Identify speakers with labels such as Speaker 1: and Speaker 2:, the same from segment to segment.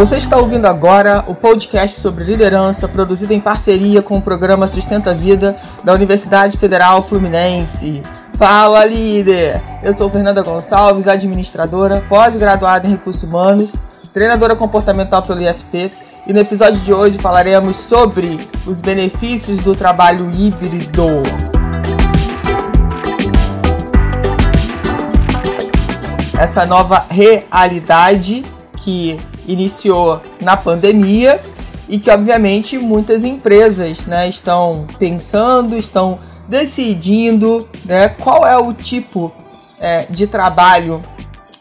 Speaker 1: Você está ouvindo agora o podcast sobre liderança, produzido em parceria com o programa Sustenta Vida da Universidade Federal Fluminense. Fala, líder! Eu sou Fernanda Gonçalves, administradora, pós-graduada em recursos humanos, treinadora comportamental pelo IFT, e no episódio de hoje falaremos sobre os benefícios do trabalho híbrido. Essa nova realidade que iniciou na pandemia e que obviamente muitas empresas né, estão pensando, estão decidindo né, qual é o tipo é, de trabalho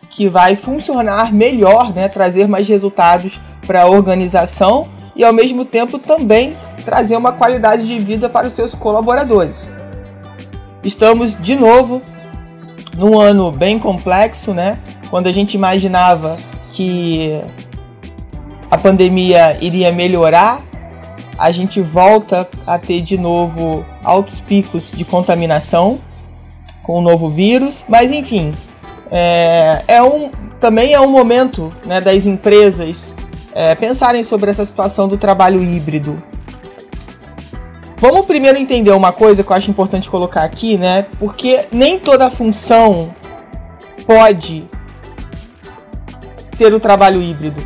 Speaker 1: que vai funcionar melhor, né, trazer mais resultados para a organização e ao mesmo tempo também trazer uma qualidade de vida para os seus colaboradores. Estamos de novo num ano bem complexo, né? Quando a gente imaginava que a pandemia iria melhorar, a gente volta a ter de novo altos picos de contaminação com o novo vírus, mas enfim, é, é um, também é um momento né, das empresas é, pensarem sobre essa situação do trabalho híbrido. Vamos primeiro entender uma coisa que eu acho importante colocar aqui, né? Porque nem toda função pode ter o trabalho híbrido.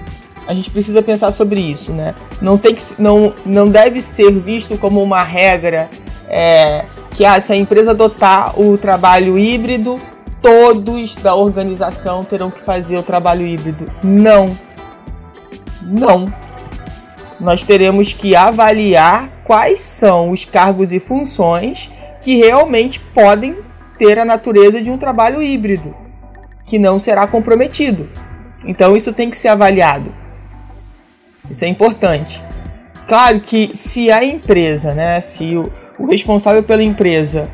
Speaker 1: A gente precisa pensar sobre isso, né? Não, tem que, não, não deve ser visto como uma regra é, que ah, se a empresa adotar o trabalho híbrido, todos da organização terão que fazer o trabalho híbrido. Não. Não. Nós teremos que avaliar quais são os cargos e funções que realmente podem ter a natureza de um trabalho híbrido, que não será comprometido. Então isso tem que ser avaliado. Isso é importante. Claro que se a empresa, né, se o, o responsável pela empresa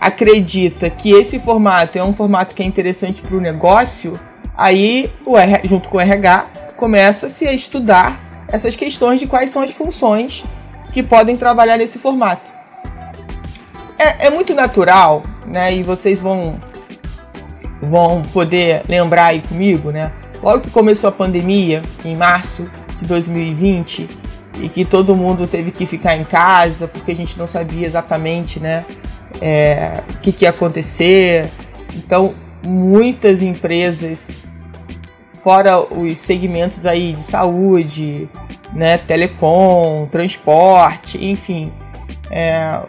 Speaker 1: acredita que esse formato é um formato que é interessante para o negócio, aí o R, junto com o RH começa-se a estudar essas questões de quais são as funções que podem trabalhar nesse formato. É, é muito natural, né? E vocês vão vão poder lembrar aí comigo, né? Logo que começou a pandemia, em março de 2020 e que todo mundo teve que ficar em casa porque a gente não sabia exatamente, né, é, o que, que ia acontecer. Então, muitas empresas, fora os segmentos aí de saúde, né, telecom, transporte, enfim, é,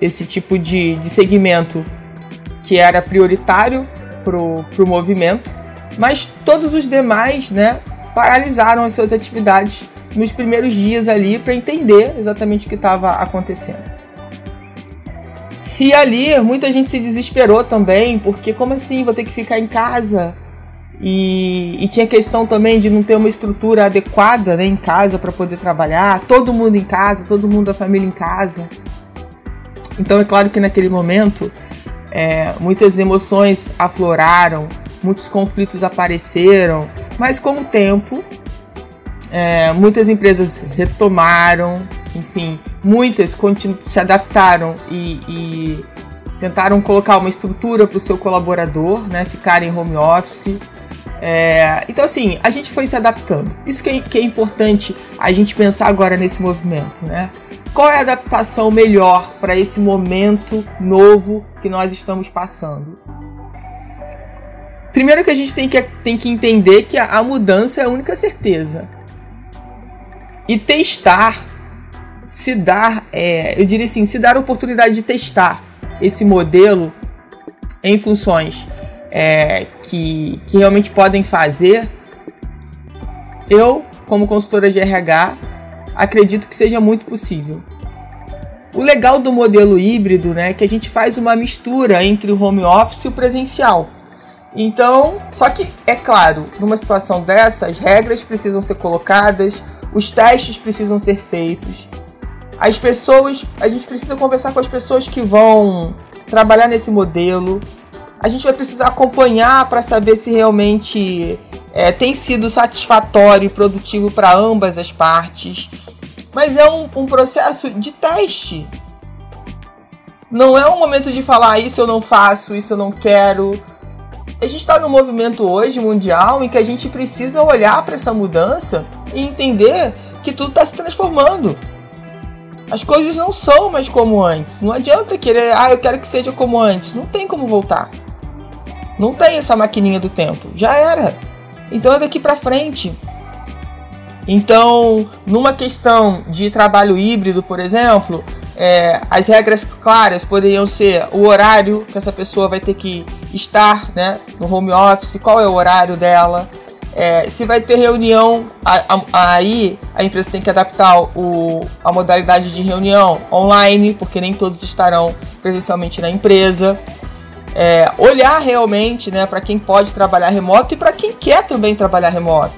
Speaker 1: esse tipo de, de segmento que era prioritário para o movimento, mas todos os demais, né, paralisaram as suas atividades nos primeiros dias ali para entender exatamente o que estava acontecendo. E ali muita gente se desesperou também, porque como assim vou ter que ficar em casa? E, e tinha questão também de não ter uma estrutura adequada né, em casa para poder trabalhar, todo mundo em casa, todo mundo da família em casa. Então é claro que naquele momento é, muitas emoções afloraram, muitos conflitos apareceram, mas com o tempo, é, muitas empresas retomaram, enfim, muitas se adaptaram e, e tentaram colocar uma estrutura para o seu colaborador, né, ficar em home office. É, então, assim, a gente foi se adaptando. Isso que é, que é importante a gente pensar agora nesse movimento, né? Qual é a adaptação melhor para esse momento novo que nós estamos passando? Primeiro que a gente tem que, tem que entender que a, a mudança é a única certeza. E testar, se dar, é, eu diria assim, se dar a oportunidade de testar esse modelo em funções é, que, que realmente podem fazer, eu, como consultora de RH, acredito que seja muito possível. O legal do modelo híbrido né, é que a gente faz uma mistura entre o home office e o presencial. Então, só que é claro, numa situação dessa, as regras precisam ser colocadas, os testes precisam ser feitos. As pessoas, a gente precisa conversar com as pessoas que vão trabalhar nesse modelo. A gente vai precisar acompanhar para saber se realmente é, tem sido satisfatório e produtivo para ambas as partes. Mas é um, um processo de teste. Não é um momento de falar ah, isso eu não faço, isso eu não quero a gente está num movimento hoje mundial em que a gente precisa olhar para essa mudança e entender que tudo está se transformando. As coisas não são mais como antes. Não adianta querer, ah, eu quero que seja como antes. Não tem como voltar. Não tem essa maquininha do tempo. Já era. Então é daqui para frente. Então, numa questão de trabalho híbrido, por exemplo, é, as regras claras poderiam ser o horário que essa pessoa vai ter que estar né, no home office, qual é o horário dela, é, se vai ter reunião, aí a empresa tem que adaptar o, a modalidade de reunião online, porque nem todos estarão presencialmente na empresa. É, olhar realmente né, para quem pode trabalhar remoto e para quem quer também trabalhar remoto.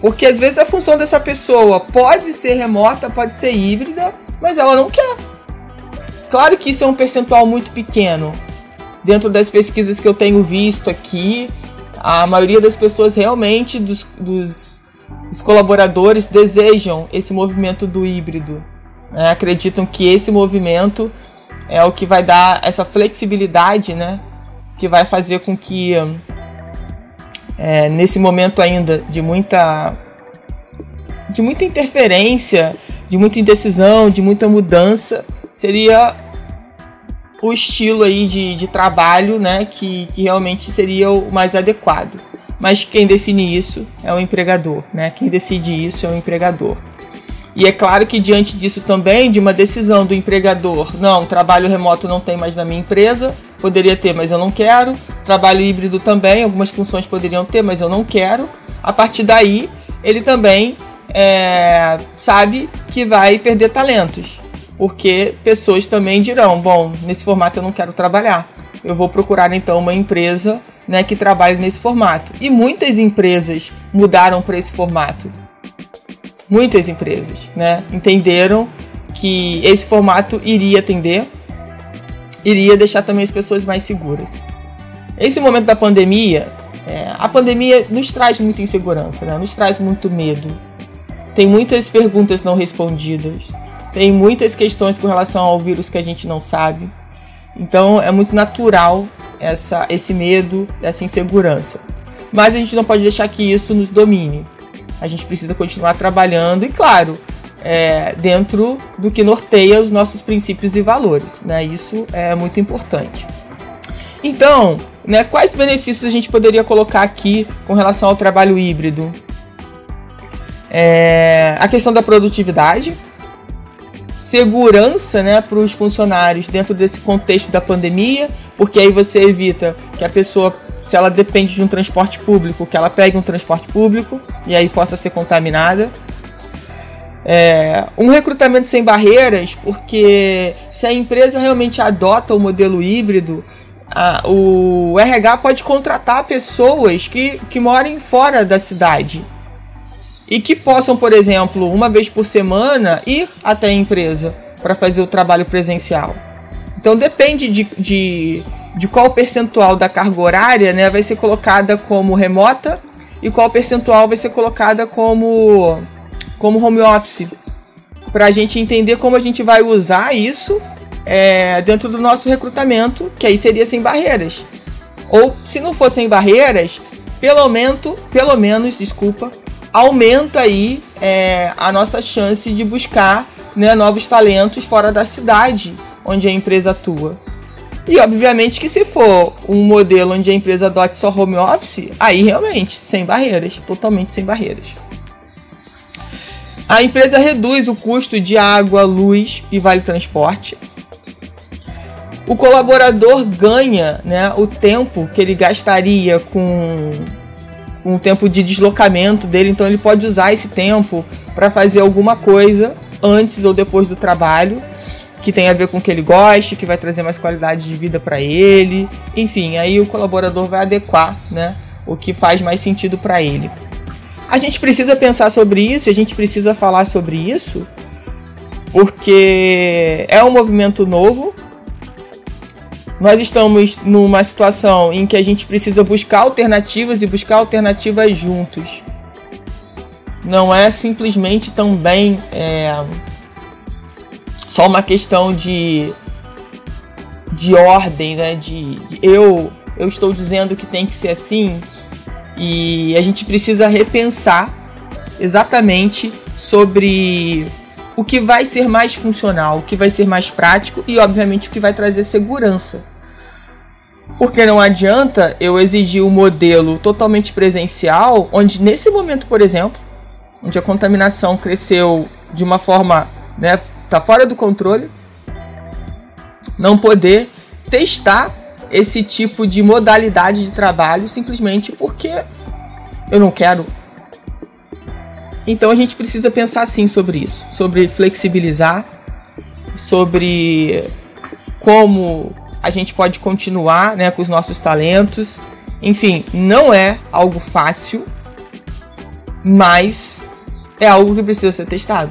Speaker 1: Porque às vezes a função dessa pessoa pode ser remota, pode ser híbrida, mas ela não quer. Claro que isso é um percentual muito pequeno. Dentro das pesquisas que eu tenho visto aqui, a maioria das pessoas realmente, dos, dos, dos colaboradores, desejam esse movimento do híbrido. Né? Acreditam que esse movimento é o que vai dar essa flexibilidade, né? Que vai fazer com que, é, nesse momento ainda de muita, de muita interferência, de muita indecisão, de muita mudança, seria o estilo aí de, de trabalho, né, que, que realmente seria o mais adequado. Mas quem define isso é o empregador, né? Quem decide isso é o empregador. E é claro que diante disso também, de uma decisão do empregador, não, trabalho remoto não tem mais na minha empresa, poderia ter, mas eu não quero. Trabalho híbrido também, algumas funções poderiam ter, mas eu não quero. A partir daí, ele também é, sabe que vai perder talentos porque pessoas também dirão: bom, nesse formato eu não quero trabalhar. Eu vou procurar então uma empresa né, que trabalhe nesse formato. E muitas empresas mudaram para esse formato. Muitas empresas né, entenderam que esse formato iria atender, iria deixar também as pessoas mais seguras. Esse momento da pandemia, é, a pandemia nos traz muita insegurança, né, nos traz muito medo. Tem muitas perguntas não respondidas tem muitas questões com relação ao vírus que a gente não sabe. Então é muito natural essa, esse medo, essa insegurança. Mas a gente não pode deixar que isso nos domine. A gente precisa continuar trabalhando e, claro, é, dentro do que norteia os nossos princípios e valores. Né? Isso é muito importante. Então, né, quais benefícios a gente poderia colocar aqui com relação ao trabalho híbrido? É, a questão da produtividade, segurança né, para os funcionários dentro desse contexto da pandemia, porque aí você evita que a pessoa, se ela depende de um transporte público, que ela pegue um transporte público e aí possa ser contaminada. É, um recrutamento sem barreiras, porque se a empresa realmente adota o modelo híbrido, a, o RH pode contratar pessoas que, que morem fora da cidade e que possam, por exemplo, uma vez por semana ir até a empresa para fazer o trabalho presencial. Então depende de, de, de qual percentual da carga horária né, vai ser colocada como remota e qual percentual vai ser colocada como, como home office. Para a gente entender como a gente vai usar isso é, dentro do nosso recrutamento, que aí seria sem barreiras. Ou se não for sem barreiras, pelo menos, pelo menos, desculpa, aumenta aí é, a nossa chance de buscar né, novos talentos fora da cidade onde a empresa atua. E obviamente que se for um modelo onde a empresa adote só home office, aí realmente sem barreiras, totalmente sem barreiras. A empresa reduz o custo de água, luz e vale transporte. O colaborador ganha né, o tempo que ele gastaria com um tempo de deslocamento dele, então ele pode usar esse tempo para fazer alguma coisa antes ou depois do trabalho que tem a ver com o que ele goste, que vai trazer mais qualidade de vida para ele. Enfim, aí o colaborador vai adequar, né, o que faz mais sentido para ele. A gente precisa pensar sobre isso, a gente precisa falar sobre isso, porque é um movimento novo, nós estamos numa situação em que a gente precisa buscar alternativas e buscar alternativas juntos. Não é simplesmente também é, só uma questão de, de ordem, né? De, de eu eu estou dizendo que tem que ser assim e a gente precisa repensar exatamente sobre o que vai ser mais funcional, o que vai ser mais prático e, obviamente, o que vai trazer segurança. Porque não adianta eu exigir um modelo totalmente presencial, onde nesse momento, por exemplo, onde a contaminação cresceu de uma forma, né, tá fora do controle, não poder testar esse tipo de modalidade de trabalho simplesmente porque eu não quero. Então a gente precisa pensar sim sobre isso, sobre flexibilizar, sobre como a gente pode continuar né, com os nossos talentos. Enfim, não é algo fácil, mas é algo que precisa ser testado.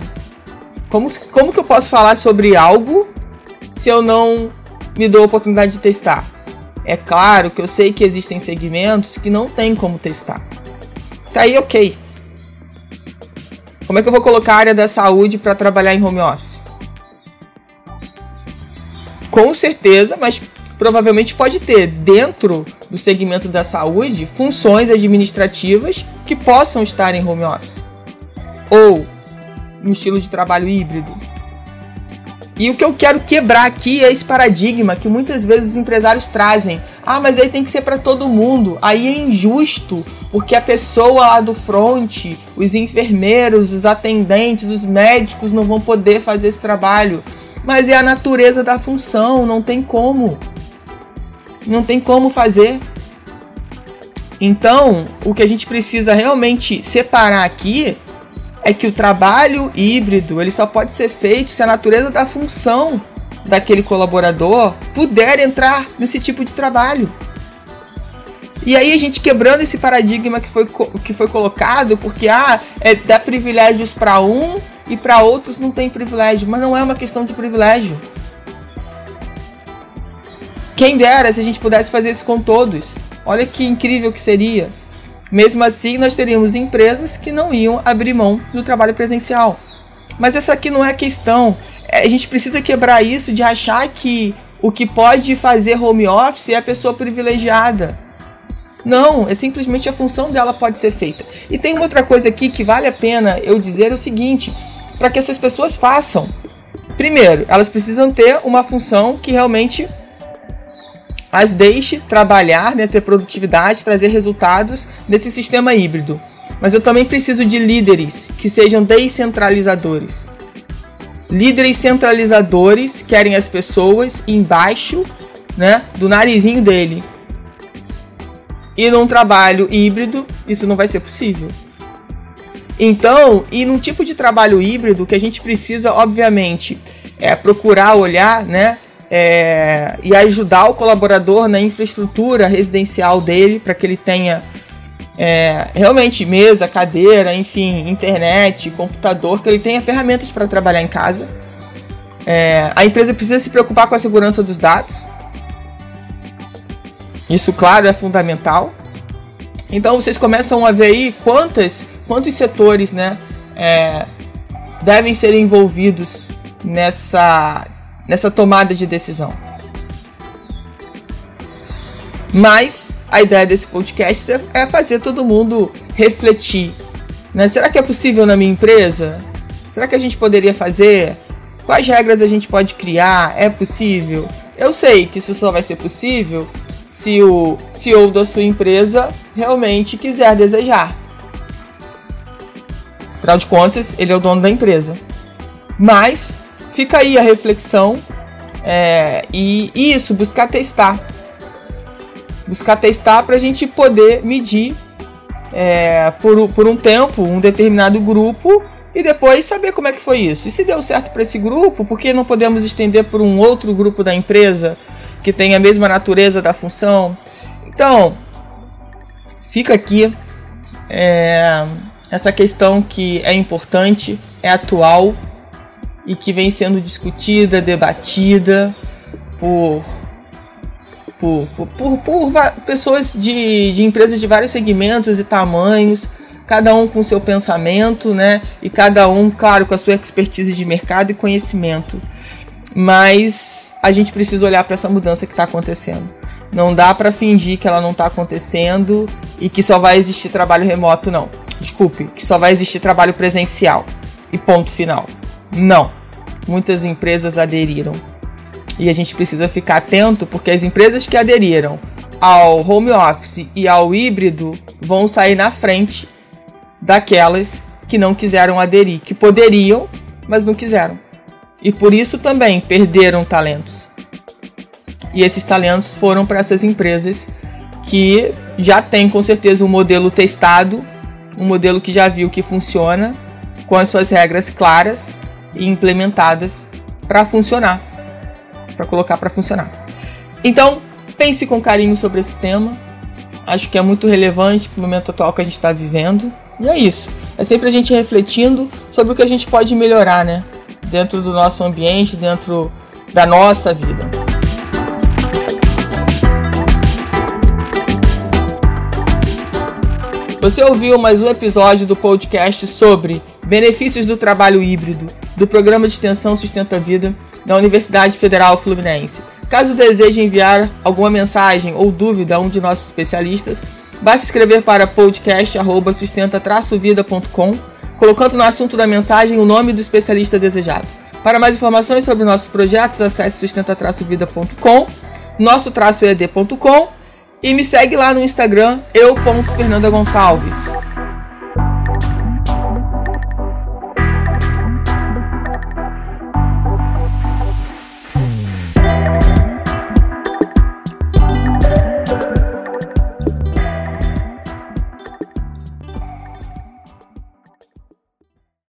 Speaker 1: Como, como que eu posso falar sobre algo se eu não me dou a oportunidade de testar? É claro que eu sei que existem segmentos que não tem como testar. Tá aí, ok. Como é que eu vou colocar a área da saúde para trabalhar em home office? Com certeza, mas provavelmente pode ter dentro do segmento da saúde funções administrativas que possam estar em home office ou um estilo de trabalho híbrido. E o que eu quero quebrar aqui é esse paradigma que muitas vezes os empresários trazem. Ah, mas aí tem que ser para todo mundo. Aí é injusto, porque a pessoa lá do front, os enfermeiros, os atendentes, os médicos não vão poder fazer esse trabalho. Mas é a natureza da função, não tem como. Não tem como fazer. Então, o que a gente precisa realmente separar aqui é que o trabalho híbrido ele só pode ser feito se a natureza da função daquele colaborador puder entrar nesse tipo de trabalho. E aí a gente quebrando esse paradigma que foi, que foi colocado, porque ah, é dar privilégios para um e para outros não tem privilégio, mas não é uma questão de privilégio. Quem dera se a gente pudesse fazer isso com todos. Olha que incrível que seria. Mesmo assim, nós teríamos empresas que não iam abrir mão do trabalho presencial. Mas essa aqui não é a questão. É, a gente precisa quebrar isso de achar que o que pode fazer home office é a pessoa privilegiada. Não, é simplesmente a função dela pode ser feita. E tem outra coisa aqui que vale a pena eu dizer o seguinte: para que essas pessoas façam, primeiro, elas precisam ter uma função que realmente as deixe trabalhar, né, ter produtividade, trazer resultados nesse sistema híbrido. Mas eu também preciso de líderes que sejam descentralizadores. Líderes centralizadores querem as pessoas embaixo né, do narizinho dele. E num trabalho híbrido, isso não vai ser possível. Então, e num tipo de trabalho híbrido que a gente precisa, obviamente, é procurar olhar, né? é, e ajudar o colaborador na infraestrutura residencial dele para que ele tenha é, realmente mesa, cadeira, enfim, internet, computador, que ele tenha ferramentas para trabalhar em casa. É, a empresa precisa se preocupar com a segurança dos dados. Isso, claro, é fundamental. Então vocês começam a ver aí quantas, quantos setores né, é, devem ser envolvidos nessa nessa tomada de decisão. Mas a ideia desse podcast é fazer todo mundo refletir. Né? Será que é possível na minha empresa? Será que a gente poderia fazer? Quais regras a gente pode criar? É possível? Eu sei que isso só vai ser possível se o CEO da sua empresa realmente quiser desejar. Afinal de contas, ele é o dono da empresa. Mas fica aí a reflexão é, e isso, buscar testar. Buscar testar para a gente poder medir é, por, por um tempo um determinado grupo e depois saber como é que foi isso. E se deu certo para esse grupo, por que não podemos estender por um outro grupo da empresa que tem a mesma natureza da função? Então, fica aqui é, essa questão que é importante, é atual e que vem sendo discutida, debatida por por, por, por, por pessoas de, de empresas de vários segmentos e tamanhos, cada um com seu pensamento, né? E cada um, claro, com a sua expertise de mercado e conhecimento. Mas a gente precisa olhar para essa mudança que está acontecendo. Não dá para fingir que ela não está acontecendo e que só vai existir trabalho remoto, não. Desculpe, que só vai existir trabalho presencial. E ponto final. Não. Muitas empresas aderiram. E a gente precisa ficar atento porque as empresas que aderiram ao home office e ao híbrido vão sair na frente daquelas que não quiseram aderir, que poderiam, mas não quiseram. E por isso também perderam talentos. E esses talentos foram para essas empresas que já têm com certeza um modelo testado, um modelo que já viu que funciona, com as suas regras claras e implementadas para funcionar, para colocar para funcionar. Então, pense com carinho sobre esse tema. Acho que é muito relevante para o momento atual que a gente está vivendo. E é isso. É sempre a gente refletindo sobre o que a gente pode melhorar, né? Dentro do nosso ambiente, dentro da nossa vida. Você ouviu mais um episódio do podcast sobre benefícios do trabalho híbrido do programa de extensão Sustenta a Vida da Universidade Federal Fluminense. Caso deseje enviar alguma mensagem ou dúvida a um de nossos especialistas, basta escrever para podcast@sustenta-vida.com, colocando no assunto da mensagem o nome do especialista desejado. Para mais informações sobre nossos projetos, acesse sustenta-vida.com, nosso-ed.com e me segue lá no Instagram, eu.fernandagonçalves.